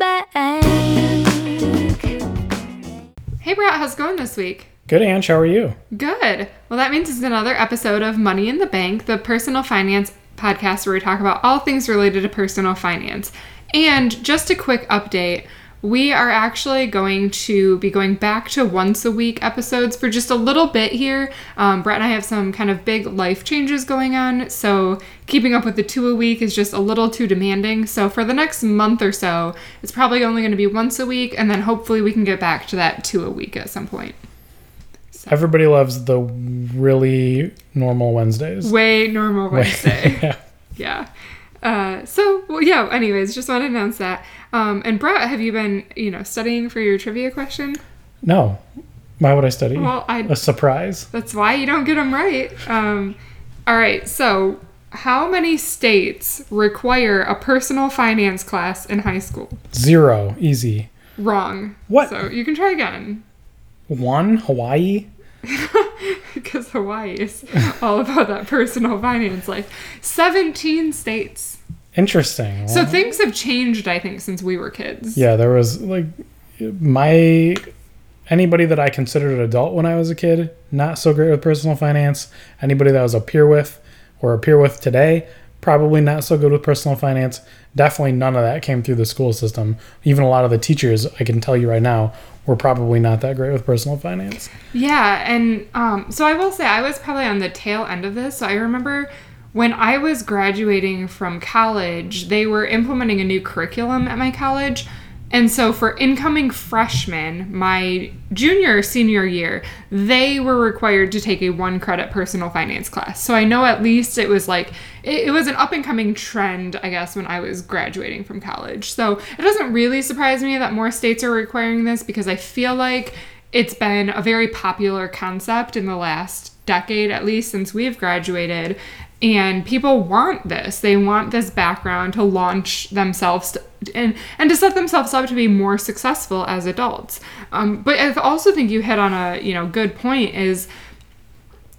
bank. Hey, Brett, how's it going this week? Good, Ange. How are you? Good. Well, that means it's another episode of Money in the Bank, the personal finance podcast where we talk about all things related to personal finance. And just a quick update we are actually going to be going back to once a week episodes for just a little bit here. Um, Brett and I have some kind of big life changes going on, so keeping up with the two a week is just a little too demanding. So for the next month or so, it's probably only going to be once a week, and then hopefully we can get back to that two a week at some point. Everybody loves the really normal Wednesdays. Way normal Wednesday. yeah. yeah. Uh, so well, yeah. Anyways, just want to announce that. Um, and Brett, have you been you know studying for your trivia question? No. Why would I study? Well, I. A surprise. That's why you don't get them right. Um, all right. So, how many states require a personal finance class in high school? Zero. Easy. Wrong. What? So you can try again. One. Hawaii. because Hawaii is all about that personal finance life. 17 states. Interesting. So Well, things have changed, I think, since we were kids. yeah, there was like my anybody that I considered an adult when I was a kid, not so great with personal finance. Anybody that I was a peer with or a peer with today, probably not so good with personal finance. Definitely none of that came through the school system. Even a lot of the teachers, I can tell you right now, were probably not that great with personal finance. Yeah, and um, so I will say I was probably on the tail end of this. So I remember when I was graduating from college, they were implementing a new curriculum at my college. And so for incoming freshmen, my junior or senior year, they were required to take a one credit personal finance class. So I know at least it was like, it, it was an up and coming trend, I guess, when I was graduating from college. So it doesn't really surprise me that more states are requiring this because I feel like it's been a very popular concept in the last decade, at least since we've graduated. And people want this. They want this background to launch themselves to, and and to set themselves up to be more successful as adults. Um, but I also think you hit on a you know good point is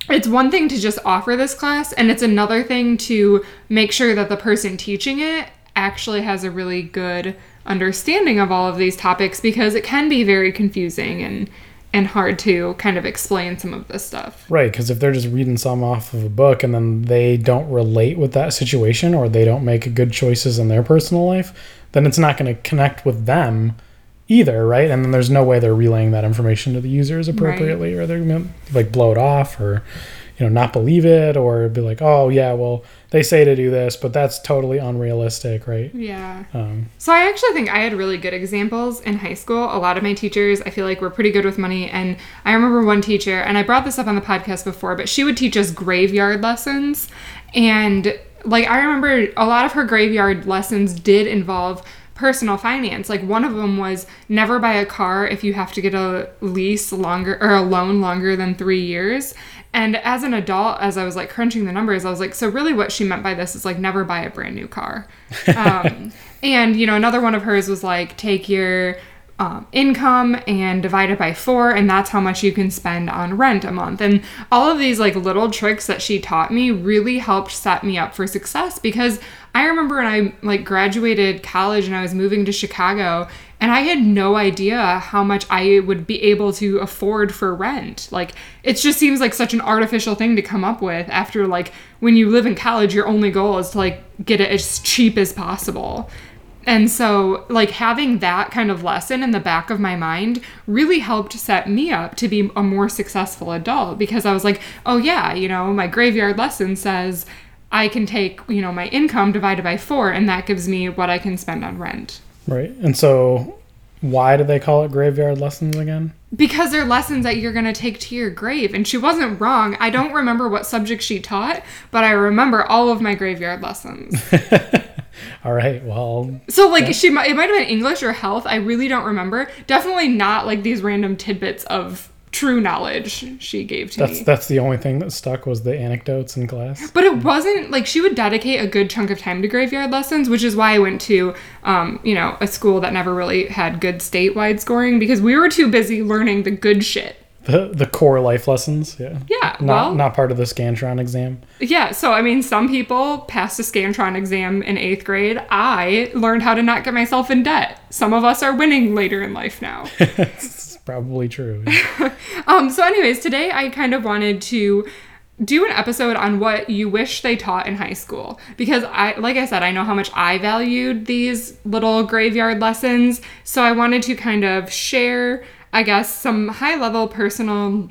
it's one thing to just offer this class and it's another thing to make sure that the person teaching it actually has a really good understanding of all of these topics because it can be very confusing and and hard to kind of explain some of this stuff. Right, because if they're just reading some off of a book and then they don't relate with that situation or they don't make good choices in their personal life, then it's not going to connect with them either, right? And then there's no way they're relaying that information to the users appropriately or they're going to like blow it off or you know not believe it or be like, "Oh, yeah, well, they say to do this, but that's totally unrealistic," right? Yeah. Um, So I actually think I had really good examples in high school. A lot of my teachers, I feel like, were pretty good with money. And I remember one teacher, and I brought this up on the podcast before, but she would teach us graveyard lessons. And like I remember a lot of her graveyard lessons did involve personal finance. Like one of them was never buy a car if you have to get a lease longer or a loan longer than 3 years. And as an adult, as I was like crunching the numbers, I was like, so really what she meant by this is like never buy a brand new car. Um, and, you know, another one of hers was like, take your um, income and divide it by four, and that's how much you can spend on rent a month. And all of these like little tricks that she taught me really helped set me up for success because I remember when I like graduated college and I was moving to Chicago and I had no idea how much I would be able to afford for rent. Like it just seems like such an artificial thing to come up with after like when you live in college your only goal is to like get it as cheap as possible. And so, like, having that kind of lesson in the back of my mind really helped set me up to be a more successful adult because I was like, oh, yeah, you know, my graveyard lesson says I can take, you know, my income divided by four, and that gives me what I can spend on rent. right. And so why do they call it graveyard lessons again? Because they're lessons that you're going to take to your grave. And she wasn't wrong. I don't remember what subject she taught, but I remember all of my graveyard lessons. All right. Well, So like she might it might have been English or health. I really don't remember. Definitely not like these random tidbits of true knowledge she gave to that's me. that's the only thing that stuck was the anecdotes in class. But it wasn't like she would dedicate a good chunk of time to graveyard lessons, which is why I went to, um, you know, a school that never really had good statewide scoring because we were too busy learning the good shit the the core life lessons. Yeah. Yeah, Not well, not part of the Scantron exam. yeah. So I mean, some people passed a Scantron exam in eighth grade. I learned how to not get myself in debt. Some of us are winning later in life now. probably true. Um, so, anyways, today I kind of wanted to do an episode on what you wish they taught in high school. Because I like I said I know how much I valued these little graveyard lessons. So I wanted to kind of share I guess some high level personal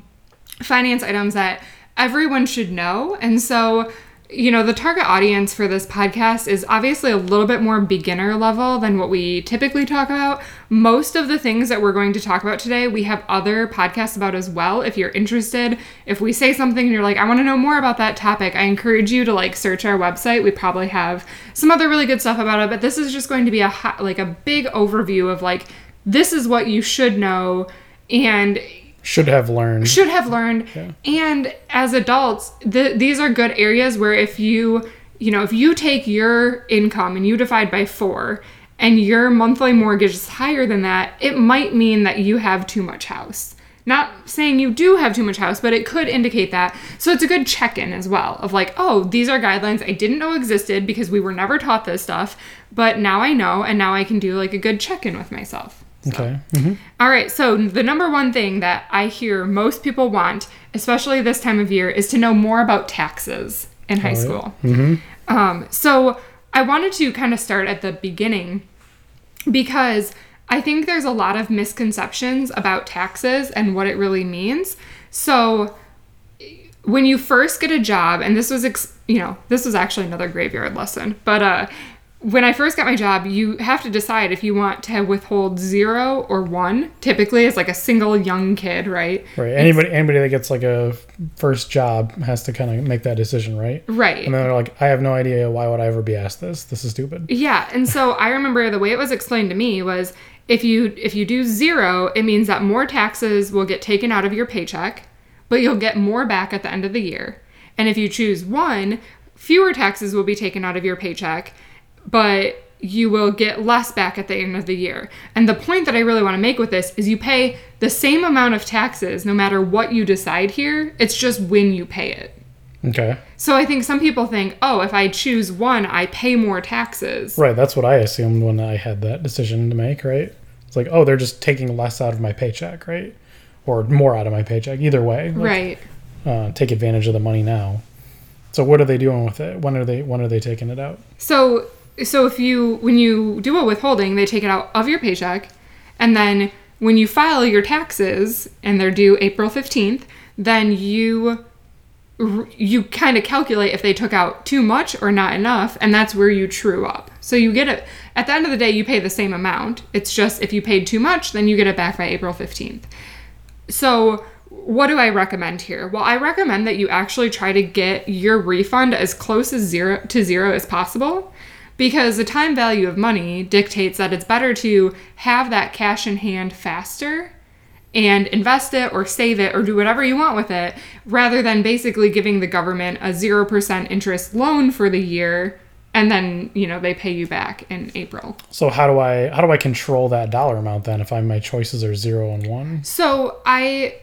finance items that everyone should know. And so you know the target audience for this podcast is obviously a little bit more beginner level than what we typically talk about. Most of the things that we're going to talk about today we have other podcasts about as well. If you're interested if we say something and you're like i want to know more about that topic i encourage you to like search our website. We probably have some other really good stuff about it but this is just going to be a hi- like a big overview of like this is what you should know and Should have learned. should have learned. And as adults th- these are good areas where if you you know if you take your income and you divide by four and your monthly mortgage is higher than that it might mean that you have too much house. Not saying you do have too much house but it could indicate that. So it's a good check-in as well of like oh these are guidelines i didn't know existed because we were never taught this stuff but now i know and now i can do like a good check-in with myself Okay. hmm all right, so the number one thing that I hear most people want, especially this time of year, is to know more about taxes in high school. Um, so I wanted to kind of start at the beginning because I think there's a lot of misconceptions about taxes and what it really means. So when you first get a job, and this was, ex- you know, this was actually another graveyard lesson, but uh, when I first got my job, you have to decide if you want to withhold zero or one. Typically, as like a single young kid, right? Right. Anybody anybody that gets like a first job has to kind of make that decision, right? Right. And then they're like, I have no idea why would I ever be asked this. This is stupid. Yeah, and so I remember the way it was explained to me was if you if you do zero, it means that more taxes will get taken out of your paycheck, but you'll get more back at the end of the year. And if you choose one, fewer taxes will be taken out of your paycheck, but you will get less back at the end of the year. And the point that I really want to make with this is you pay the same amount of taxes no matter what you decide here. It's just when you pay it. Okay. So I think some people think, oh, if I choose one, I pay more taxes. Right. That's what I assumed when I had that decision to make, right? It's like, oh, they're just taking less out of my paycheck, right? Or more out of my paycheck. Either way. like, Right. Uh, take advantage of the money now. So what are they doing with it? When are they when are they taking it out? So so if you when you do a withholding, they take it out of your paycheck, and then when you file your taxes and they're due April 15th, then you you kind of calculate if they took out too much or not enough, and that's where you true up. So you get it at the end of the day, you pay the same amount. It's just if you paid too much, then you get it back by April 15th. So, what do I recommend here? Well, I recommend that you actually try to get your refund as close as zero to zero as possible because the time value of money dictates that it's better to have that cash in hand faster and invest it or save it or do whatever you want with it rather than basically giving the government a 0% interest loan for the year and then, you know, they pay you back in April. So how do I how do I control that dollar amount then if I my choices are zero and one? So I,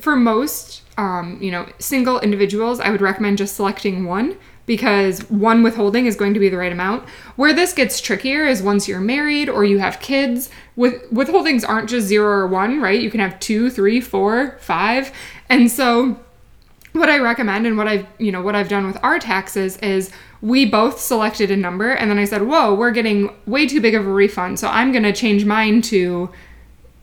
for most, um, you know, single individuals, I would recommend just selecting one because one withholding is going to be the right amount. Where this gets trickier is once you're married or you have kids. With withholdings aren't just zero or one, right? You can have two, three, four, five, and so what I recommend and what I've you know what I've done with our taxes is we both selected a number and then I said, whoa, we're getting way too big of a refund, so I'm gonna change mine to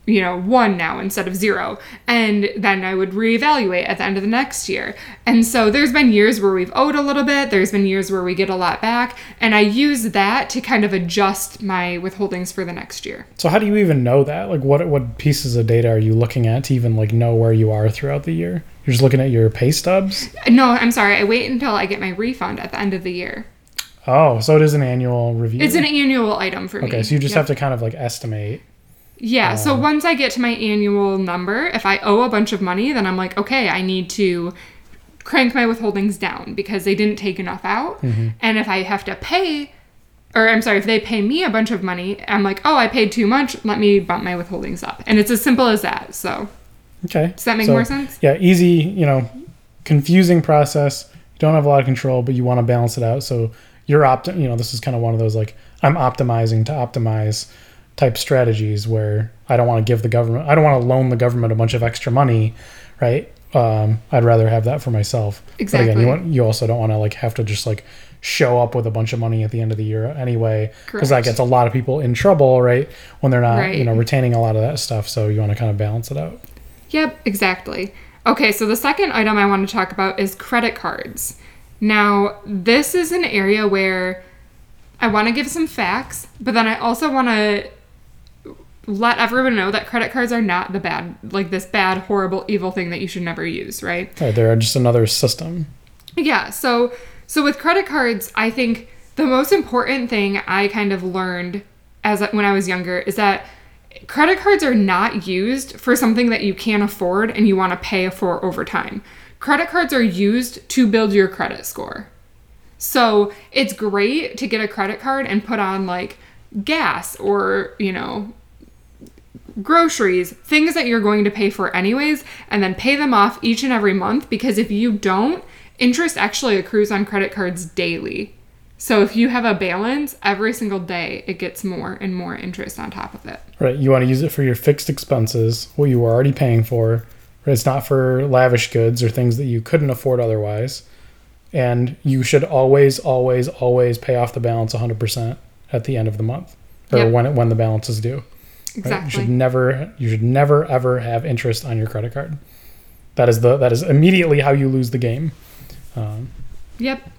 you know, one now instead of zero. And then I would reevaluate at the end of the next year. And so there's been years where we've owed a little bit, there's been years where we get a lot back. And I use that to kind of adjust my withholdings for the next year. So how do you even know that? Like what what pieces of data are you looking at to even like know where you are throughout the year? You're just looking at your pay stubs? No, I'm sorry, I wait until I get my refund at the end of the year. Oh, so it is an annual review. It's an annual item for me. Okay, so you just Yep. have to kind of like estimate. Yeah, so um, once I get to my annual number, if I owe a bunch of money, then I'm like, okay, I need to crank my withholdings down because they didn't take enough out. Mm-hmm. And if I have to pay, or I'm sorry, if they pay me a bunch of money, I'm like, oh, I paid too much, let me bump my withholdings up. And it's as simple as that. So, Okay. Does that make So, more sense? Yeah, easy, you know, confusing process. You don't have a lot of control, but you want to balance it out. So you're opt you know, this is kind of one of those like I'm optimizing to optimize type strategies where I don't want to give the government I don't want to loan the government a bunch of extra money, right? Um, I'd rather have that for myself. But again, Exactly. you want you also don't want to like have to just like show up with a bunch of money at the end of the year anyway because that gets a lot of people in trouble, right? When they're not, you know, retaining a lot of that stuff. So you want to kind of balance it out. Yep, exactly. Okay, so the second item I want to talk about is credit cards. Now, this is an area where I want to give some facts, but then I also want to let everyone know that credit cards are not the bad, like this bad, horrible, evil thing that you should never use, right? Right, they're just another system. Yeah, so so with credit cards, I think the most important thing I kind of learned as when I was younger is that credit cards are not used for something that you can't afford and you want to pay for over time. Credit cards are used to build your credit score. So, it's great to get a credit card and put on like gas or, you know, groceries, things that you're going to pay for anyways, and then pay them off each and every month because if you don't, interest actually accrues on credit cards daily. So if you have a balance every single day, it gets more and more interest on top of it. Right, you want to use it for your fixed expenses, what you were already paying for. It's not for lavish goods or things that you couldn't afford otherwise. And you should always, always, always pay off the balance 100% at the end of the month or Yep. when it, when the balance is due. Right? You should never, you should never ever have interest on your credit card. That is the that is immediately how you lose the game. Um, Yep.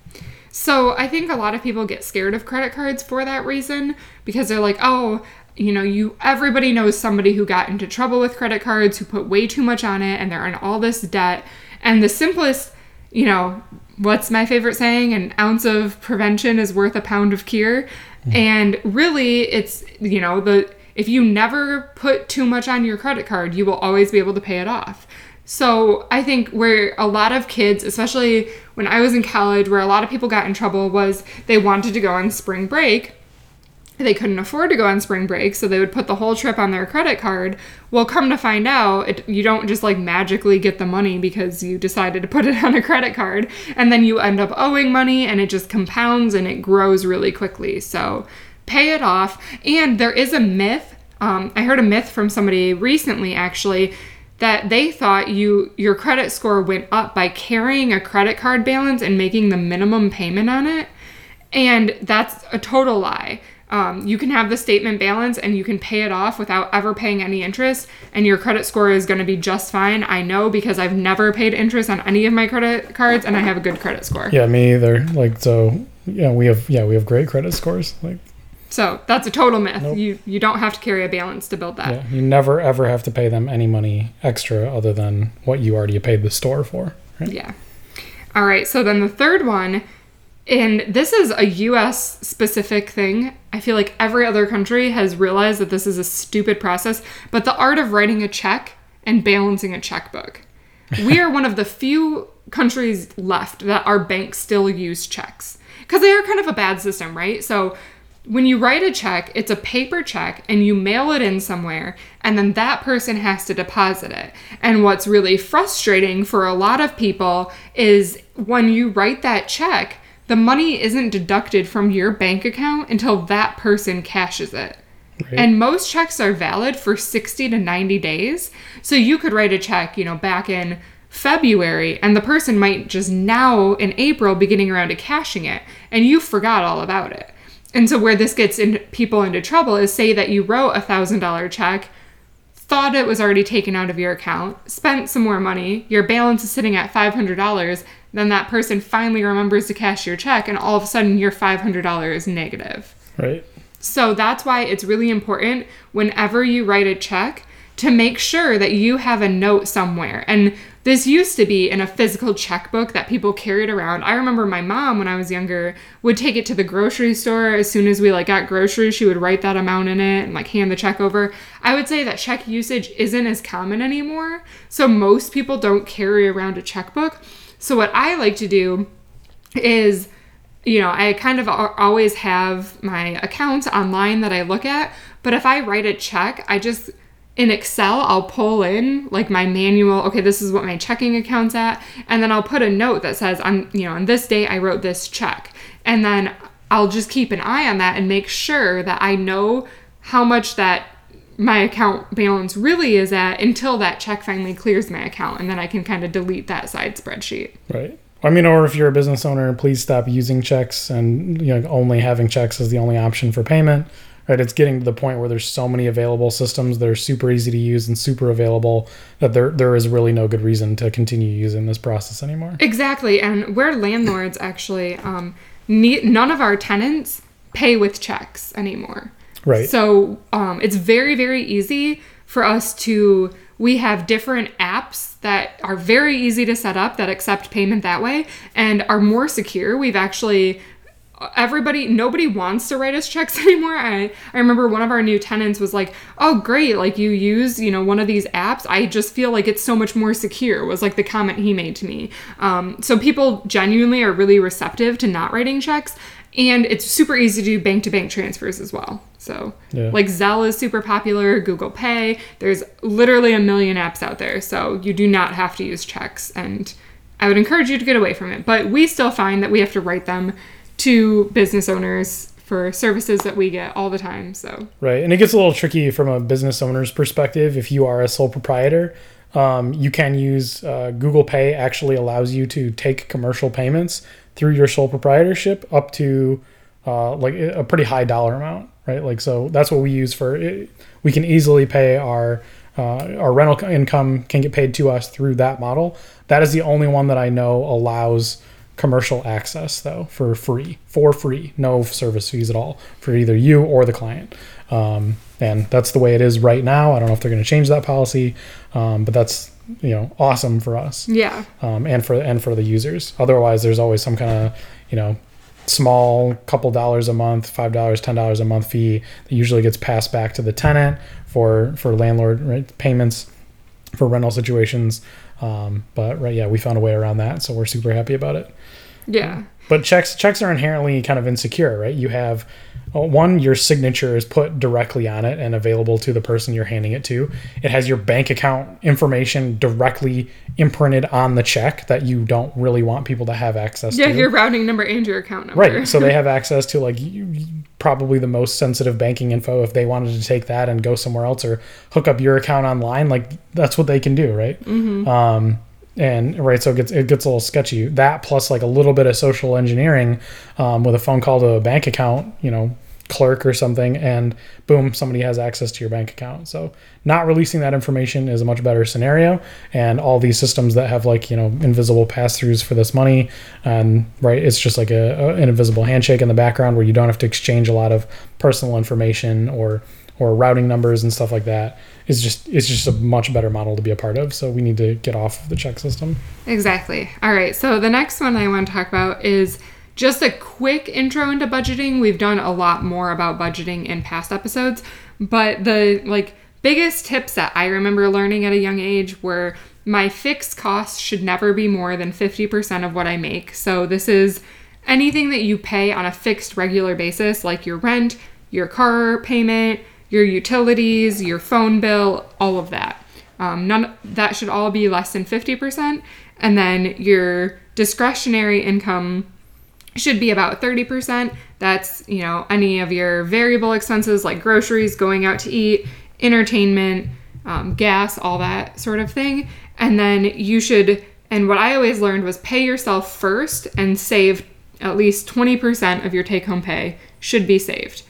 So I think a lot of people get scared of credit cards for that reason because they're like, oh, you know, you everybody knows somebody who got into trouble with credit cards who put way too much on it and they're in all this debt. And the simplest, you know, what's my favorite saying? An ounce of prevention is worth a pound of cure. And really, it's you know the if you never put too much on your credit card, you will always be able to pay it off. So I think where a lot of kids, especially when I was in college, where a lot of people got in trouble was they wanted to go on spring break. They couldn't afford to go on spring break, so they would put the whole trip on their credit card. Well, come to find out, it, you don't just like magically get the money because you decided to put it on a credit card, and then you end up owing money, and it just compounds and it grows really quickly. So pay it off. And there is a myth. Um, I heard a myth from somebody recently, actually, that they thought you your credit score went up by carrying a credit card balance and making the minimum payment on it. And that's a total lie. Um, you can have the statement balance and you can pay it off without ever paying any interest, and your credit score is going to be just fine. I know because I've never paid interest on any of my credit cards and I have a good credit score. yeah, me either. Like so, yeah, we have yeah we have great credit scores. Like So that's a total myth. Nope. You you don't have to carry a balance to build that. yeah, you never ever have to pay them any money extra other than what you already paid the store for. Right? Yeah. All right. So then the third one, and this is a US specific thing. I feel like every other country has realized that this is a stupid process, but the art of writing a check and balancing a checkbook. We are one of the few countries left that our banks still use checks because they are kind of a bad system, right? So when you write a check, it's a paper check and you mail it in somewhere, and then that person has to deposit it. And what's really frustrating for a lot of people is when you write that check, the money isn't deducted from your bank account until that person cashes it. Right. And most checks are valid for 60 to 90 days. So you could write a check, you know, back in February, and the person might just now in April be getting around to cashing it, and you forgot all about it. And so where this gets in, people into trouble is say that you wrote a thousand dollar check, thought it was already taken out of your account, spent some more money, your balance is sitting at five hundred dollars, then that person finally remembers to cash your check, and all of a sudden your five hundred dollars is negative. Right. So that's why it's really important whenever you write a check to make sure that you have a note somewhere. And this used to be in a physical checkbook that people carried around. I remember my mom when I was younger would take it to the grocery store as soon as we like got groceries, she would write that amount in it and like hand the check over. I would say that check usage isn't as common anymore. So most people don't carry around a checkbook. So what I like to do is you know, I kind of always have my accounts online that I look at, but if I write a check, I just in Excel, I'll pull in like my manual, okay, this is what my checking account's at, and then I'll put a note that says I'm, you know, on this day I wrote this check. And then I'll just keep an eye on that and make sure that I know how much that my account balance really is at until that check finally clears my account and then I can kind of delete that side spreadsheet. Right. I mean, or if you're a business owner, please stop using checks and you know only having checks as the only option for payment. Right. It's getting to the point where there's so many available systems that are super easy to use and super available that there there is really no good reason to continue using this process anymore. Exactly. And we're landlords actually, um, ne- none of our tenants pay with checks anymore. Right. So um, it's very, very easy for us to. We have different apps that are very easy to set up that accept payment that way and are more secure. We've actually everybody nobody wants to write us checks anymore. I, I remember one of our new tenants was like oh great like you use you know one of these apps. I just feel like it's so much more secure was like the comment he made to me. Um, so people genuinely are really receptive to not writing checks and it's super easy to do bank to bank transfers as well. So Yeah. like zelle is super popular google pay there's literally a million apps out there. So you do not have to use checks and i would encourage you to get away from it. But we still find that we have to write them to business owners for services that we get all the time so Right. And it gets a little tricky from a business owner's perspective. If you are a sole proprietor, um, you can use uh, Google Pay, actually allows you to take commercial payments through your sole proprietorship up to uh, like a pretty high dollar amount. Right. Like, so that's what we use for it. We can easily pay our. Uh, our rental income can get paid to us through that model. That is the only one that I know allows commercial access though for free for free. No service fees at all for either you or the client. Um, and that's the way it is right now. I don't know if they're going to change that policy um, but that's you know awesome for us. Yeah. Um, and for and for the users. Otherwise there's always some kind of you know small couple dollars a month five dollars ten dollars a month fee that usually gets passed back to the tenant for for landlord payments for rental situations um, but right yeah we found a way around that so we're super happy about it yeah but checks checks are inherently kind of insecure, right? You have one, your signature is put directly on it and available to the person you're handing it to. It has your bank account information directly imprinted on the check that you don't really want people to have access yeah to. Yeah, your routing number and your account number Right. So they have access to like probably the most sensitive banking info. If they wanted to take that and go somewhere else or hook up your account online, like that's what they can do, right? Mm-hmm. Um, and right, so it gets it gets a little sketchy. That plus like a little bit of social engineering um, with a phone call to a bank account, you know, clerk or something, and boom, somebody has access to your bank account. So not releasing that information is a much better scenario. And all these systems that have like you know invisible pass throughs for this money, and right, it's just like a, a an invisible handshake in the background where you don't have to exchange a lot of personal information or or routing numbers and stuff like that is just it's just a much better model to be a part of. So we need to get off of the check system. Exactly. All right. So the next one I want to talk about is just a quick intro into budgeting. We've done a lot more about budgeting in past episodes, but the like biggest tips that I remember learning at a young age were my fixed costs should never be more than 50% of what I make. So this is anything that you pay on a fixed regular basis like your rent, your car payment, your utilities, your phone bill, all of that. Um, none that should all be less than 50%. And then your discretionary income should be about 30%. That's, you know, any of your variable expenses like groceries, going out to eat, entertainment, um, gas, all that sort of thing. And then you should, and what I always learned was pay yourself first and save at least 20% of your take home pay should be saved.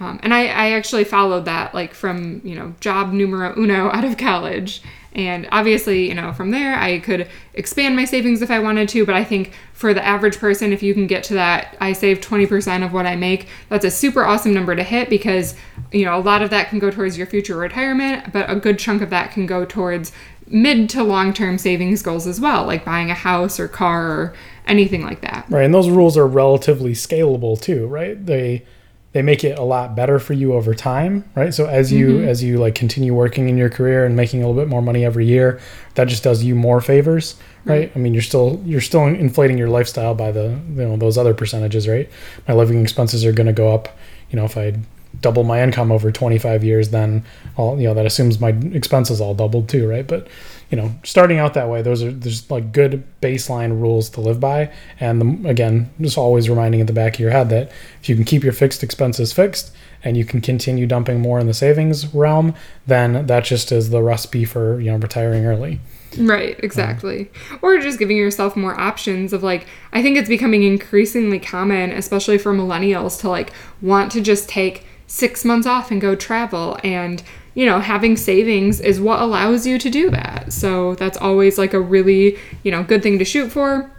Um, and I, I actually followed that like from you know job numero uno out of college and obviously you know from there i could expand my savings if i wanted to but i think for the average person if you can get to that i save 20% of what i make that's a super awesome number to hit because you know a lot of that can go towards your future retirement but a good chunk of that can go towards mid to long term savings goals as well like buying a house or car or anything like that Right, and those rules are relatively scalable too, right? They they make it a lot better for you over time, right? So as you mm-hmm. as you like continue working in your career and making a little bit more money every year, that just does you more favors, mm-hmm. right? I mean, you're still you're still inflating your lifestyle by the you know those other percentages, right? My living expenses are going to go up, you know, if I double my income over 25 years, then all you know that assumes my expenses all doubled too, right? But you know, starting out that way, those are there's like good baseline rules to live by, and the, again, just always reminding at the back of your head that if you can keep your fixed expenses fixed and you can continue dumping more in the savings realm, then that just is the recipe for you know retiring early. Right, exactly. or just giving yourself more options of like, I think it's becoming increasingly common, especially for millennials, to like want to just take six months off and go travel. And, you know, having savings is what allows you to do that. So that's always like a really, you know, good thing to shoot for.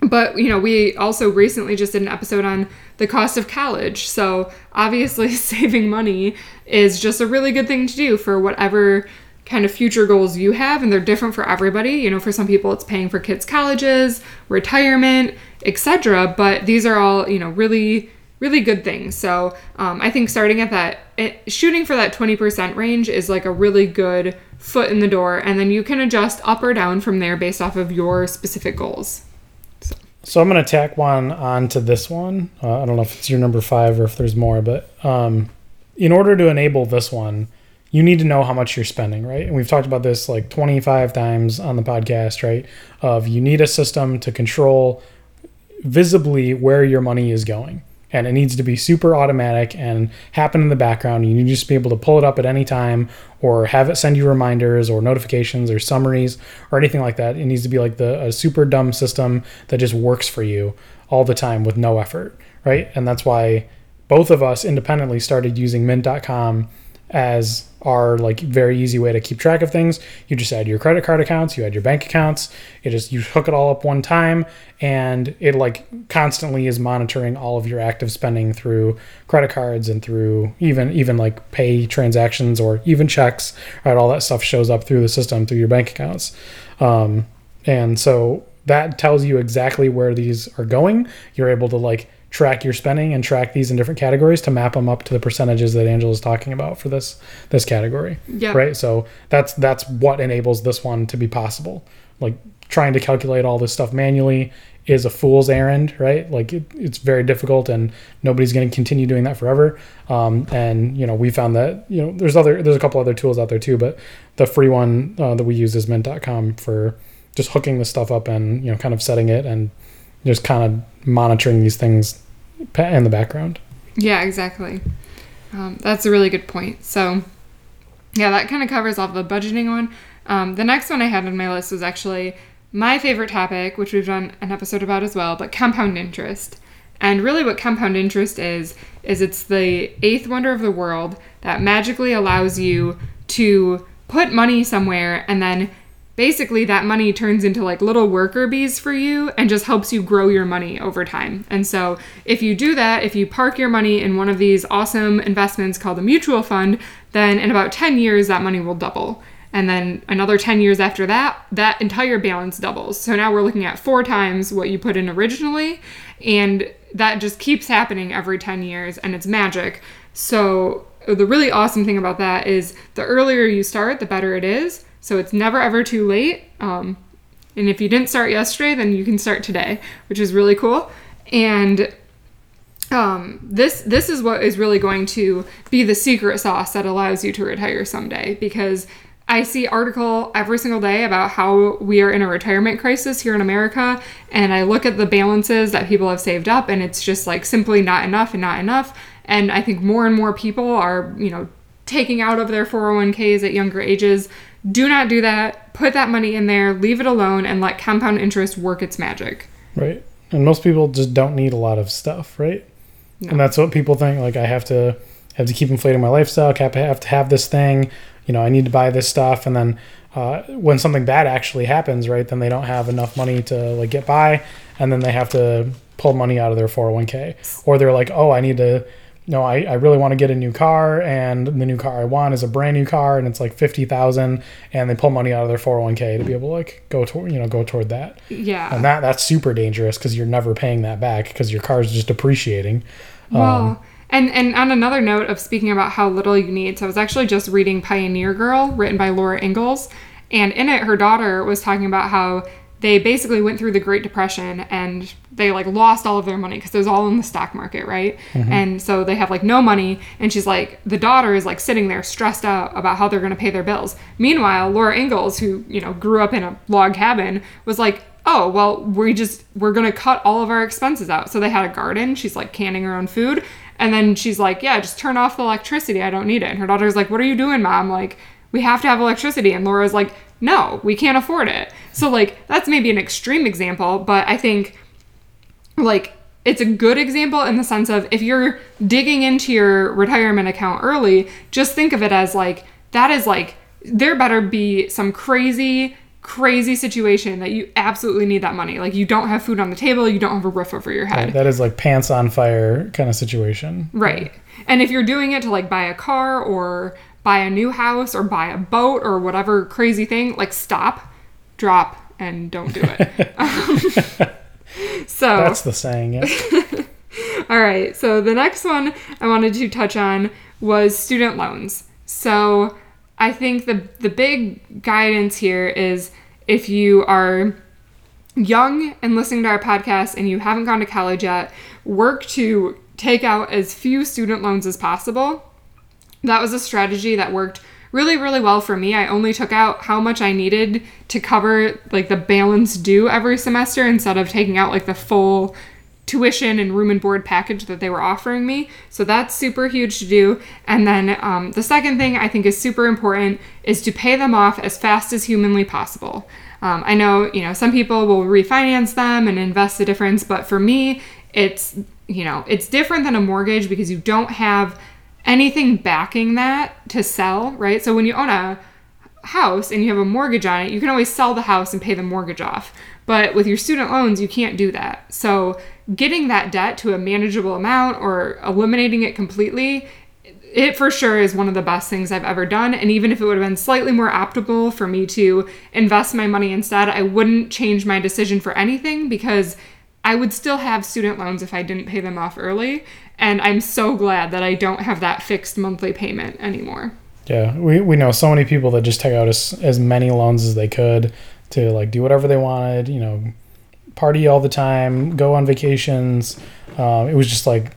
But, you know, we also recently just did an episode on the cost of college. So obviously, saving money is just a really good thing to do for whatever kind of future goals you have and they're different for everybody you know for some people it's paying for kids colleges retirement etc but these are all you know really really good things so um, i think starting at that it, shooting for that 20% range is like a really good foot in the door and then you can adjust up or down from there based off of your specific goals so, so i'm going to tack one onto this one uh, i don't know if it's your number five or if there's more but um, in order to enable this one you need to know how much you're spending, right? And we've talked about this like 25 times on the podcast, right? Of you need a system to control visibly where your money is going. And it needs to be super automatic and happen in the background. You need to just be able to pull it up at any time or have it send you reminders or notifications or summaries or anything like that. It needs to be like the a super dumb system that just works for you all the time with no effort, right? And that's why both of us independently started using mint.com as our like very easy way to keep track of things. You just add your credit card accounts, you add your bank accounts, you just you hook it all up one time and it like constantly is monitoring all of your active spending through credit cards and through even even like pay transactions or even checks, right? All that stuff shows up through the system through your bank accounts. Um, and so that tells you exactly where these are going. You're able to like track your spending and track these in different categories to map them up to the percentages that Angela is talking about for this this category. Yeah. Right. So that's that's what enables this one to be possible. Like trying to calculate all this stuff manually is a fool's errand, right? Like it, it's very difficult, and nobody's going to continue doing that forever. Um, and you know, we found that you know there's other there's a couple other tools out there too, but the free one uh, that we use is Mint.com for just hooking the stuff up and you know kind of setting it and just kind of monitoring these things in the background. Yeah, exactly. Um, that's a really good point. So, yeah, that kind of covers off the budgeting one. Um, the next one I had on my list was actually my favorite topic, which we've done an episode about as well, but compound interest. And really, what compound interest is, is it's the eighth wonder of the world that magically allows you to put money somewhere and then basically that money turns into like little worker bees for you and just helps you grow your money over time. And so if you do that, if you park your money in one of these awesome investments called a mutual fund, then in about 10 years that money will double. And then another 10 years after that, that entire balance doubles. So now we're looking at four times what you put in originally. And that just keeps happening every 10 years and it's magic. So the really awesome thing about that is the earlier you start, the better it is. So it's never ever too late. Um, and if you didn't start yesterday, then you can start today, which is really cool. And um, this this is what is really going to be the secret sauce that allows you to retire someday because I see article every single day about how we are in a retirement crisis here in America and I look at the balances that people have saved up and it's just like simply not enough and not enough and I think more and more people are, you know, taking out of their 401k's at younger ages do not do that. Put that money in there, leave it alone, and let compound interest work its magic. Right. And most people just don't need a lot of stuff, right? No. And that's what people think. Like, I have to have to keep inflating my lifestyle. I have to have this thing. You know, I need to buy this stuff, and then uh, when something bad actually happens, right? Then they don't have enough money to like get by, and then they have to pull money out of their 401k, or they're like, oh, I need to no, I, I really want to get a new car, and the new car I want is a brand new car, and it's like fifty thousand, and they pull money out of their four hundred one k to be able to like go toward you know go toward that. Yeah, and that that's super dangerous because you're never paying that back because your car is just depreciating. Well, um, and and on another note of speaking about how little you need, so I was actually just reading Pioneer Girl, written by Laura Ingalls, and in it her daughter was talking about how they basically went through the Great Depression and they like lost all of their money because it was all in the stock market, right? Mm-hmm. And so they have like no money. And she's like, the daughter is like sitting there stressed out about how they're going to pay their bills. Meanwhile, Laura Ingalls, who, you know, grew up in a log cabin, was like, oh, well, we just, we're going to cut all of our expenses out. So they had a garden. She's like canning her own food. And then she's like, yeah, just turn off the electricity. I don't need it. And her daughter's like, what are you doing, mom? Like, we have to have electricity. And Laura's like, no, we can't afford it. So, like, that's maybe an extreme example, but I think, like, it's a good example in the sense of if you're digging into your retirement account early, just think of it as like, that is like, there better be some crazy, crazy situation that you absolutely need that money. Like, you don't have food on the table, you don't have a roof over your head. That is like pants on fire kind of situation. Right. And if you're doing it to like buy a car or buy a new house or buy a boat or whatever crazy thing, like stop, drop, and don't do it. Um, so That's the saying. Yeah. all right. So the next one I wanted to touch on was student loans. So I think the the big guidance here is if you are young and listening to our podcast and you haven't gone to college yet, work to take out as few student loans as possible. That was a strategy that worked really really well for me. I only took out how much I needed to cover like the balance due every semester instead of taking out like the full tuition and room and board package that they were offering me. So that's super huge to do. And then um, the second thing I think is super important is to pay them off as fast as humanly possible. Um, I know, you know, some people will refinance them and invest the difference, but for me, it's, you know, it's different than a mortgage because you don't have anything backing that to sell, right? So when you own a house and you have a mortgage on it, you can always sell the house and pay the mortgage off. But with your student loans, you can't do that. So getting that debt to a manageable amount or eliminating it completely, it for sure is one of the best things I've ever done. And even if it would have been slightly more optimal for me to invest my money instead, I wouldn't change my decision for anything because I would still have student loans if I didn't pay them off early. And I'm so glad that I don't have that fixed monthly payment anymore. Yeah, we, we know so many people that just take out as, as many loans as they could to like do whatever they wanted, you know, party all the time, go on vacations. Uh, it was just like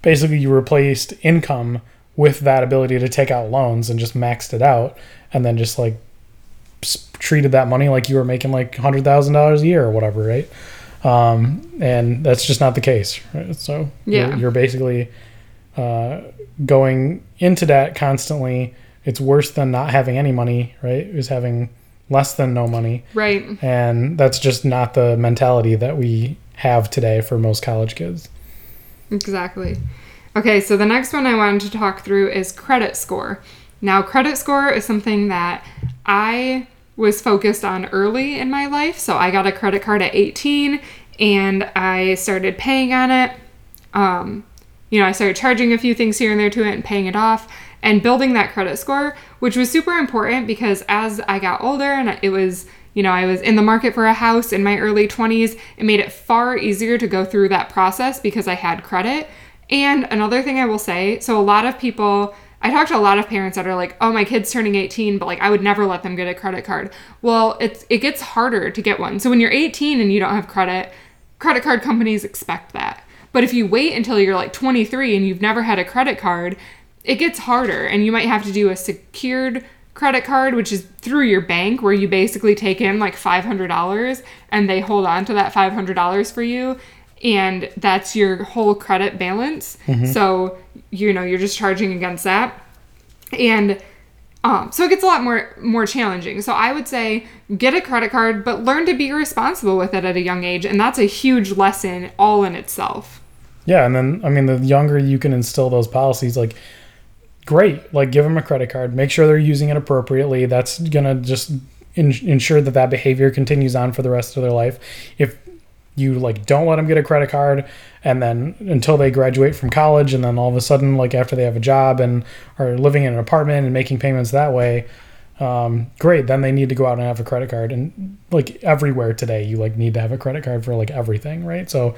basically you replaced income with that ability to take out loans and just maxed it out and then just like treated that money like you were making like $100,000 a year or whatever, right? Um, and that's just not the case. Right? So Yeah. you're, you're basically uh, going into that constantly. It's worse than not having any money, right? Is having less than no money. Right. And that's just not the mentality that we have today for most college kids. Exactly. Okay, so the next one I wanted to talk through is credit score. Now, credit score is something that I was focused on early in my life. So I got a credit card at 18 and I started paying on it. Um, you know, I started charging a few things here and there to it and paying it off and building that credit score, which was super important because as I got older and it was, you know, I was in the market for a house in my early 20s, it made it far easier to go through that process because I had credit. And another thing I will say so, a lot of people, I talk to a lot of parents that are like, oh, my kid's turning 18, but like I would never let them get a credit card. Well, it's, it gets harder to get one. So, when you're 18 and you don't have credit, credit card companies expect that. But if you wait until you're like 23 and you've never had a credit card, it gets harder and you might have to do a secured credit card which is through your bank where you basically take in like $500 and they hold on to that $500 for you and that's your whole credit balance mm-hmm. so you know you're just charging against that. And um, so it gets a lot more more challenging. So i would say get a credit card but learn to be responsible with it at a young age. And that's a huge lesson all in itself. Yeah, and then I mean, the younger you can instill those policies, like great, like give them a credit card, make sure they're using it appropriately. That's gonna just in- ensure that that behavior continues on for the rest of their life. If you like don't let them get a credit card and then until they graduate from college and then all of a sudden like after they have a job and are living in an apartment and making payments that way um, great then they need to go out and have a credit card and like everywhere today you like need to have a credit card for like everything right so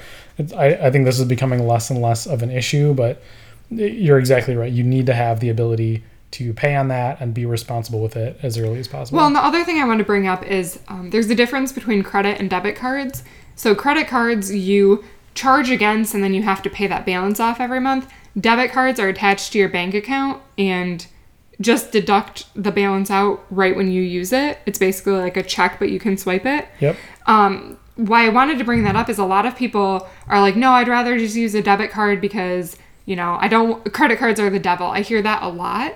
I, I think this is becoming less and less of an issue but you're exactly right you need to have the ability to pay on that and be responsible with it as early as possible. Well, and the other thing I want to bring up is um, there's a difference between credit and debit cards. So, credit cards, you charge against and then you have to pay that balance off every month. Debit cards are attached to your bank account and just deduct the balance out right when you use it. It's basically like a check, but you can swipe it. yep. Um, why I wanted to bring that up is a lot of people are like, no, I'd rather just use a debit card because, you know, I don't, credit cards are the devil. I hear that a lot.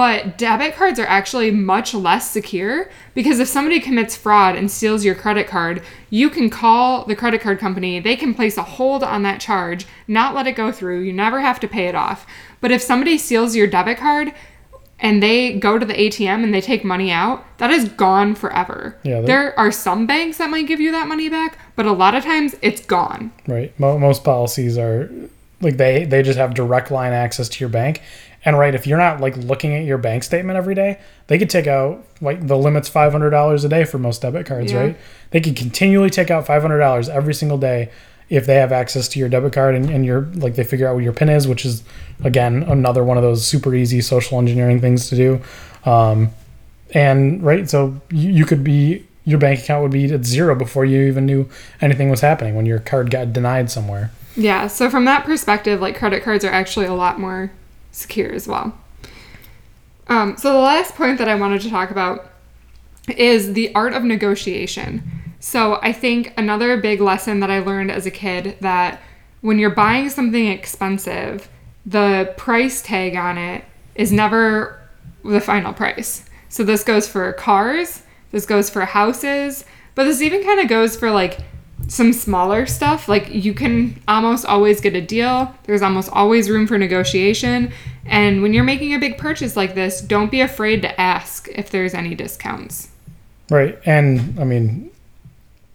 But debit cards are actually much less secure because if somebody commits fraud and steals your credit card, you can call the credit card company. They can place a hold on that charge, not let it go through. You never have to pay it off. But if somebody steals your debit card, and they go to the ATM and they take money out, that is gone forever. Yeah, there are some banks that might give you that money back, but a lot of times it's gone. Right. Most policies are like they they just have direct line access to your bank. And right, if you're not like looking at your bank statement every day, they could take out like the limit's five hundred dollars a day for most debit cards, Yeah. right? They can continually take out five hundred dollars every single day if they have access to your debit card and, and you're like they figure out what your pin is, which is again another one of those super easy social engineering things to do. Um, and right, so you, you could be your bank account would be at zero before you even knew anything was happening when your card got denied somewhere. Yeah, so from that perspective, like credit cards are actually a lot more secure as well. Um, so the last point that I wanted to talk about is the art of negotiation. So I think another big lesson that I learned as a kid that when you're buying something expensive, the price tag on it is never the final price. So this goes for cars, this goes for houses, but this even kind of goes for like some smaller stuff. Like you can almost always get a deal. There's almost always room for negotiation. And when you're making a big purchase like this, don't be afraid to ask if there's any discounts. Right. And I mean,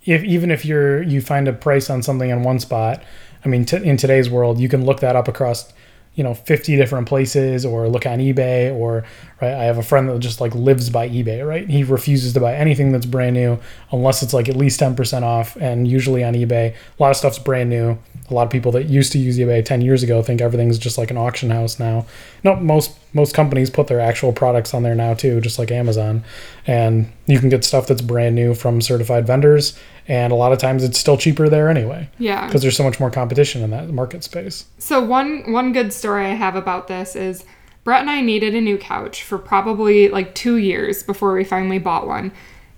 if even if you're you find a price on something in one spot, I mean, t- in today's world, you can look that up across you know 50 different places or look on ebay or right i have a friend that just like lives by ebay right? He refuses to buy anything that's brand new unless it's like at least 10% off and usually on ebay. A lot of stuff's brand new. A lot of people that used to use ebay 10 years ago think everything's just like an auction house now. No most most companies put their actual products on there now too just like amazon. And you can get stuff that's brand new from certified vendors and a lot of times it's still cheaper there anyway Yeah. because there's so much more competition in that market space So one one good story I have about this is Brett and I needed a new couch for probably like 2 years before we finally bought one.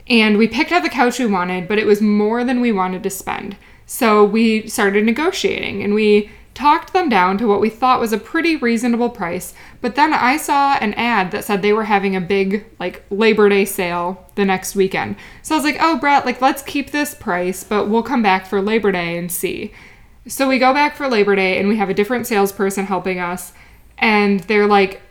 And we picked out the couch we wanted, but it was more than we wanted to spend. So we started negotiating and we talked them down to what we thought was a pretty reasonable price. But then I saw an ad that said they were having a big like Labor Day sale the next weekend. So I was like, "Oh, Brett, like let's keep this price, but we'll come back for Labor Day and see." So we go back for Labor Day and we have a different salesperson helping us and they're like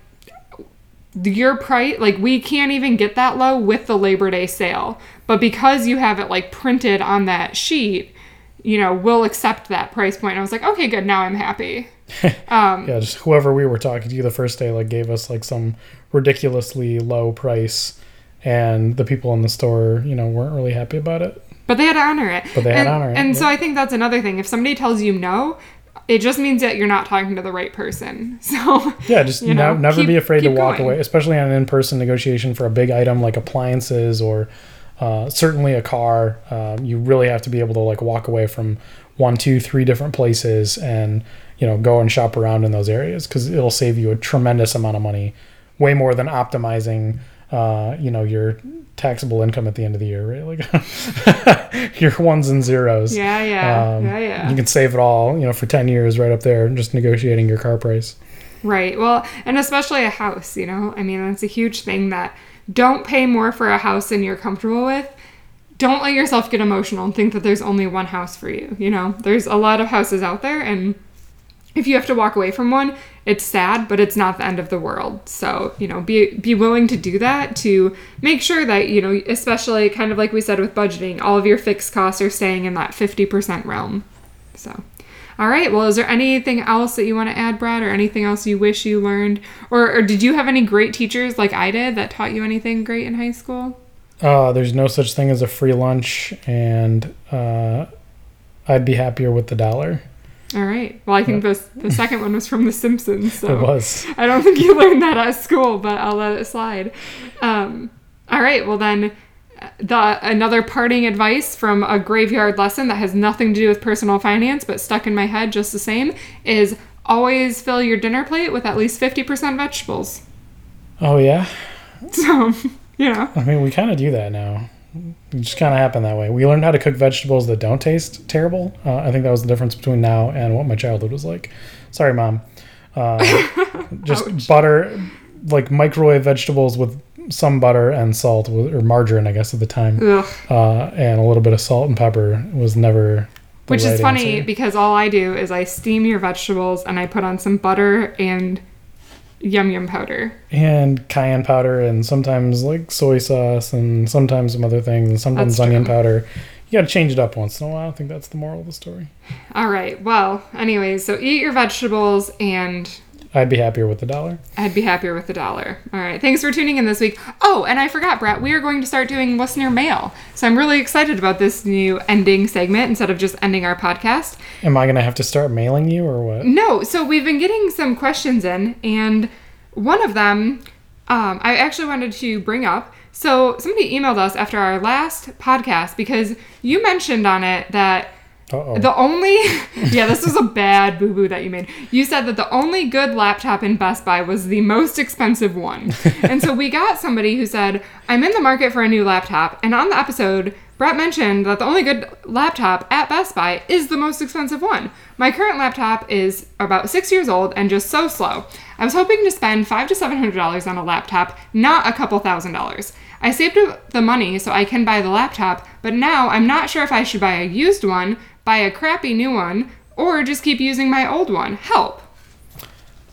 your price like we can't even get that low with the Labor Day sale. But because you have it like printed on that sheet, you know, we'll accept that price point. And I was like, "Okay, good. Now I'm happy." Um, yeah just whoever we were talking to the first day like gave us like some ridiculously low price and the people in the store you know weren't really happy about it But they had to honor it. But they had and, to honor it, And yeah. so I think that's another thing. If somebody tells you no, it just means that you're not talking to the right person. So yeah just You know, no, never keep- be afraid to walk going. away especially on an in-person negotiation for a big item like appliances or uh, certainly a car um, you really have to be able to like walk away from one two three different places and you know go and shop around in those areas because it'll save you a tremendous amount of money way more than optimizing uh, you know your taxable income at the end of the year right like your ones and zeros yeah, yeah, Um, yeah, yeah. you can save it all you know for 10 years right up there just negotiating your car price Right. Well, and especially a house, you know? I mean, that's a huge thing that don't pay more for a house than you're comfortable with. Don't let yourself get emotional and think that there's only one house for you, you know? There's a lot of houses out there and if you have to walk away from one, it's sad, but it's not the end of the world. So, you know, be be willing to do that to make sure that, you know, especially kind of like we said with budgeting, all of your fixed costs are staying in that 50% realm. So, all right. Well, is there anything else that you want to add, Brad, or anything else you wish you learned? Or, or did you have any great teachers like I did that taught you anything great in high school? uh, there's no such thing as a free lunch and uh, i'd be happier with the dollar All right. Well, I think the the second one was from The Simpsons. So It was. I don't think you learned that at school, but I'll let it slide. Um, all right. Well, then, the another parting advice from a graveyard lesson that has nothing to do with personal finance, but stuck in my head just the same, is always fill your dinner plate with at least fifty percent vegetables. Oh yeah. So, you know, I mean, we kind of do that now. It just kind of happened that way. We learned how to cook vegetables that don't taste terrible. Uh, I think that was the difference between now and what my childhood was like. Sorry, mom. Uh, just butter, like microwave vegetables with some butter and salt, or margarine, I guess, at the time, uh, and a little bit of salt and pepper was never. Which is funny answer. because all I do is I steam your vegetables and I put on some butter and yum yum powder. And cayenne powder, and sometimes like soy sauce, and sometimes some other things, and sometimes That's onion true. powder. You got to change it up once in a while. I think that's the moral of the story. All right. Well, anyways, so eat your vegetables and I'd be happier with the dollar. I'd be happier with the dollar. All right. Thanks for tuning in this week. Oh, and I forgot, Brett, we are going to start doing listener mail. So I'm really excited about this new ending segment instead of just ending our podcast. Am I gonna have to start mailing you or what? No, so we've been getting some questions in, and one of them um, I actually wanted to bring up. So somebody emailed us after our last podcast because you mentioned on it that Uh oh. the only yeah this was a bad boo boo that you made. You said that the only good laptop in Best Buy was the most expensive one, and so we got somebody who said I'm in the market for a new laptop, and on the episode. Brett mentioned that the only good laptop at Best Buy is the most expensive one. My current laptop is about six years old and just so slow. I was hoping to spend five to seven hundred dollars on a laptop, not a couple thousand dollars. I saved up the money so I can buy the laptop, but now I'm not sure if I should buy a used one, buy a crappy new one, or just keep using my old one. Help.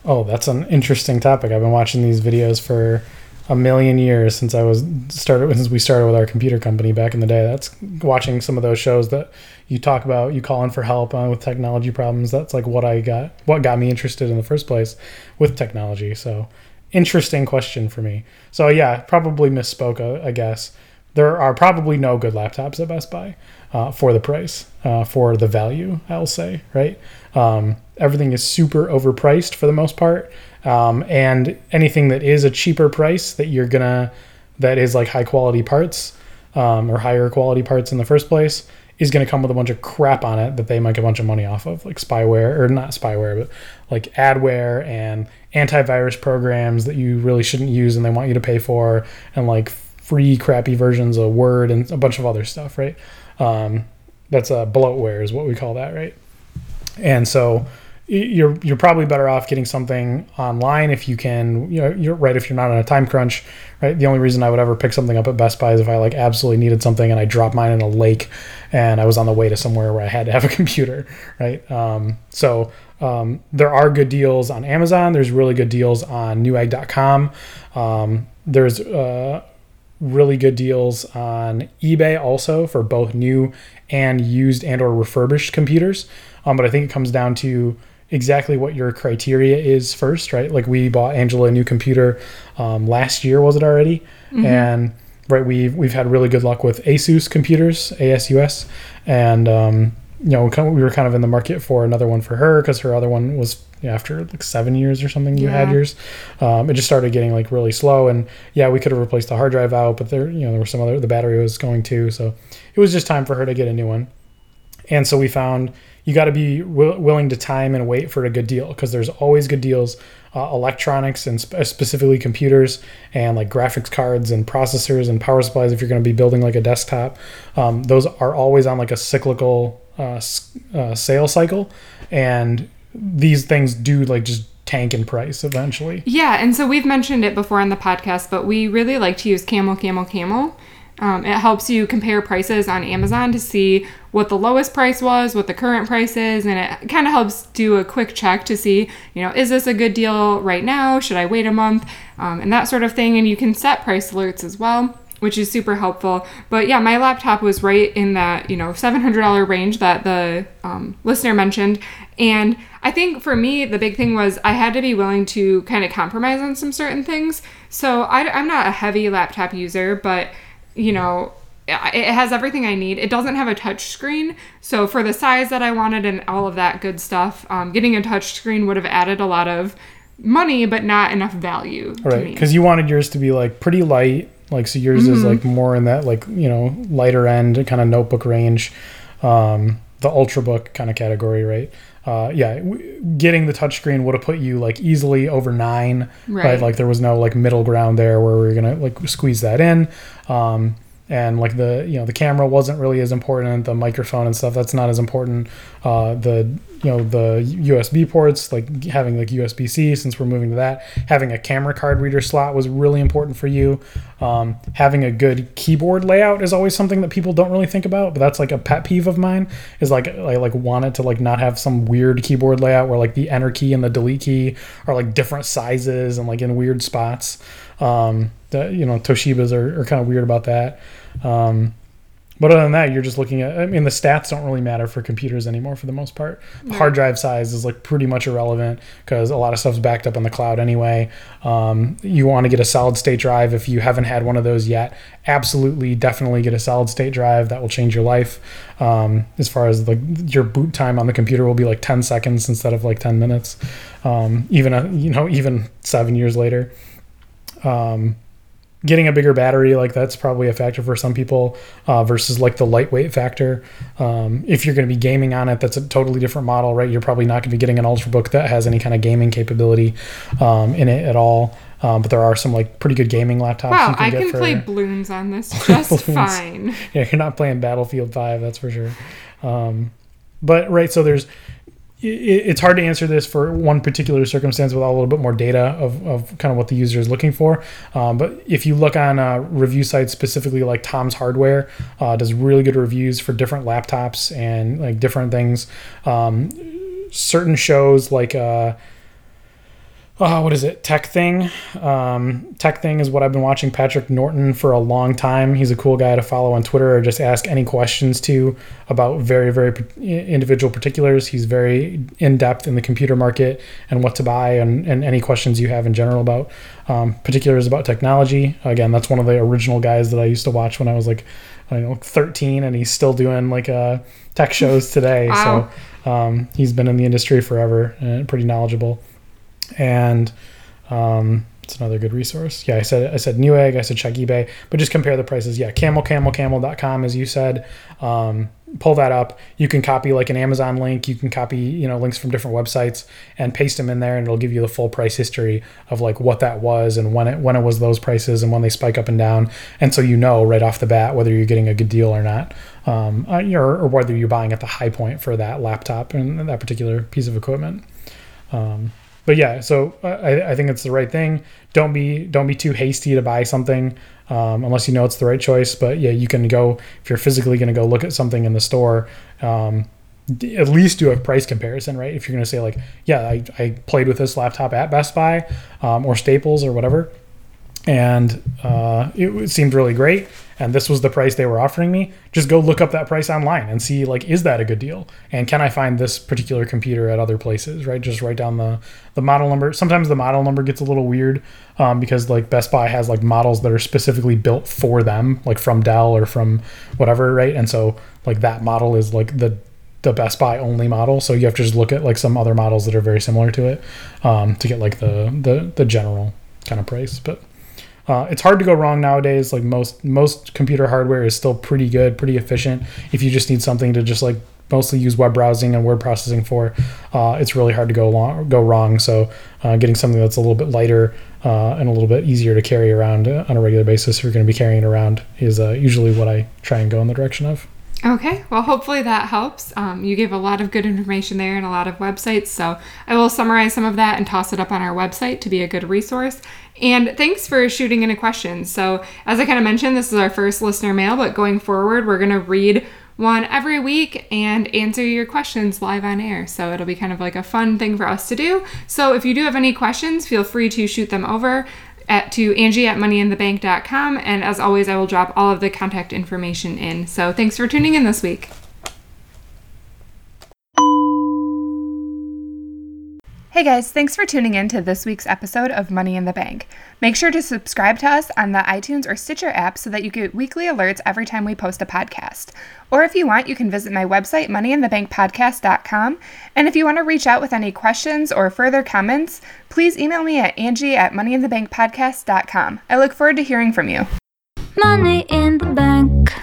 Oh, that's an interesting topic. I've been watching these videos for a million years since I was started since we started with our computer company back in the day. That's watching some of those shows that you talk about. You call in for help uh, with technology problems. That's like what I got, what got me interested in the first place with technology. So, interesting question for me. So yeah, probably misspoke. uh, I guess there are probably no good laptops at Best Buy uh, for the price, uh, for the value. I'll say right. Um, everything is super overpriced for the most part, um, and anything that is a cheaper price that you're gonna that is like high quality parts um, or higher quality parts in the first place is to come with a bunch of crap on it that they make a bunch of money off of, like spyware or not spyware, but like adware and antivirus programs that you really shouldn't use and they want you to pay for, and like free crappy versions of Word and a bunch of other stuff, right? Um, that's a bloatware is what we call that, right? And so you're you're probably better off getting something online if you can you know you're right if you're not on a time crunch right? The only reason i would ever pick something up at best buy is if i like absolutely needed something and i dropped mine in a lake and i was on the way to somewhere where i had to have a computer right? Um, so um, there are good deals on amazon. There's really good deals on newegg.com um, there's uh, really good deals on ebay also for both new and used and or refurbished computers. Um, but i think it comes down to exactly what your criteria is first right? Like we bought angela a new computer um, last year was it already? And right we've, we've had really good luck with asus computers asus and um, you know we were kind of in the market for another one for her because her other one was after like seven years or something you had yours. Um, it just started getting like really slow and yeah we could have replaced the hard drive out but there you know there were some other the battery was going too so it was just time for her to get a new one. And so we found you got to be wi- willing to time and wait for a good deal because there's always good deals uh, electronics and sp- specifically computers and like graphics cards and processors and power supplies if you're going to be building like a desktop. Um, those are always on like a cyclical uh, uh, sale cycle and these things do like just tank in price eventually Yeah, and so we've mentioned it before on the podcast, but we really like to use Camel, Camel, Camel. Um, it helps you compare prices on Amazon to see what the lowest price was, what the current price is, and it kind of helps do a quick check to see, you know, is this a good deal right now? Should I wait a month? Um, and that sort of thing. And you can set price alerts as well which is super helpful. But yeah, my laptop was right in that you know seven hundred dollar range that the um, listener mentioned, and I think for me the big thing was I had to be willing to kind of compromise on some certain things. So I, I'm not a heavy laptop user, but you know it has everything I need. It doesn't have a touch screen, so for the size that I wanted and all of that good stuff, um, getting a touch screen would have added a lot of money, but not enough value. Right, because you wanted yours to be like pretty light, like so yours Mm-hmm. is like more in that like you know lighter end kind of notebook range, um, the ultrabook kind of category, right? Uh, yeah, w- getting the touchscreen would have put you like easily over nine, right. Right. Like there was no like middle ground there where we are gonna like squeeze that in. Um, and like the you know the camera wasn't really as important the microphone and stuff that's not as important. Uh, the you know the usb ports like having like usb-c since we're moving to that having a camera card reader slot was really important for you. Um, having a good keyboard layout is always something that people don't really think about but that's like a pet peeve of mine is like i like wanted to like not have some weird keyboard layout where like the enter key and the delete key are like different sizes and like in weird spots. Um, the, you know toshibas are, are kind of weird about that um, but other than that, you're just looking at. I mean, the stats don't really matter for computers anymore for the most part. Hard drive size is like pretty much irrelevant because a lot of stuff's backed up in the cloud anyway. Um, you want to get a solid state drive if you haven't had one of those yet. Absolutely, definitely get a solid state drive. That will change your life. Um, as far as like your boot time on the computer will be like 10 seconds instead of like 10 minutes. Um, even a, you know even seven years later. Um, getting a bigger battery like that's probably a factor for some people uh, versus like the lightweight factor. Um, if you're going to be gaming on it that's a totally different model right? You're probably not going to be getting an ultrabook that has any kind of gaming capability um, in it at all. Um, but there are some like pretty good gaming laptops wow, you can I get can for play balloons on this just fine. yeah you're not playing battlefield 5 that's for sure. Um, but right so there's it's hard to answer this for one particular circumstance without a little bit more data of, of kind of what the user is looking for. Um, but if you look on uh, review sites specifically like Tom's Hardware, uh, does really good reviews for different laptops and like different things. Um, certain shows like uh, uh, what is it? TekThing. Um, TekThing is what I've been watching Patrick Norton for a long time. He's a cool guy to follow on Twitter or just ask any questions to about very, very individual particulars. He's very in depth in the computer market and what to buy and, and any questions you have in general about um, particulars about technology. Again, that's one of the original guys that I used to watch when I was like, I don't know, 13, and he's still doing like uh, tech shows today. Wow. So um, he's been in the industry forever and pretty knowledgeable and um, it's another good resource. Yeah, I said I said Newegg, I said check eBay, but just compare the prices. Yeah, camelcamelcamel.com as you said. Um, pull that up. You can copy like an Amazon link. You can copy you know links from different websites and paste them in there, and it'll give you the full price history of like what that was and when it when it was those prices and when they spike up and down, and so you know right off the bat whether you're getting a good deal or not, um, uh, or, or whether you're buying at the high point for that laptop and that particular piece of equipment. Um, but yeah, so I, I think it's the right thing. Don't be don't be too hasty to buy something um, unless you know it's the right choice. But yeah, you can go if you're physically going to go look at something in the store. Um, at least do a price comparison, right? If you're going to say like, yeah, I, I played with this laptop at Best Buy um, or Staples or whatever, and uh, it seemed really great and this was the price they were offering me just go look up that price online and see like is that a good deal? And can i find this particular computer at other places right? Just write down the the model number. Sometimes the model number gets a little weird um, because like best buy has like models that are specifically built for them like from dell or from whatever right? And so like that model is like the the Best Buy only model, so you have to just look at like some other models that are very similar to it um, to get like the the the general kind of price. But uh, it's hard to go wrong nowadays. Like most most computer hardware is still pretty good, pretty efficient. If you just need something to just like mostly use web browsing and word processing for, uh, it's really hard to go long, go wrong. So uh, getting something that's a little bit lighter uh, and a little bit easier to carry around on a regular basis, if you're going to be carrying it around, is uh, usually what I try and go in the direction of. Okay, well, hopefully that helps. Um, you gave a lot of good information there and a lot of websites, so I will summarize some of that and toss it up on our website to be a good resource. And thanks for shooting in a question. So, as I kind of mentioned, this is our first listener mail, but going forward, we're going to read one every week and answer your questions live on air. So, it'll be kind of like a fun thing for us to do. So, if you do have any questions, feel free to shoot them over at to Angie at moneyinthebank.com. And as always, I will drop all of the contact information in. So thanks for tuning in this week. Hey guys, thanks for tuning in to this week's episode of Money in the Bank. Make sure to subscribe to us on the iTunes or Stitcher app so that you get weekly alerts every time we post a podcast. Or if you want, you can visit my website, moneyinthebankpodcast.com. And if you want to reach out with any questions or further comments, please email me at angie at moneyinthebankpodcast.com. I look forward to hearing from you. Money in the bank.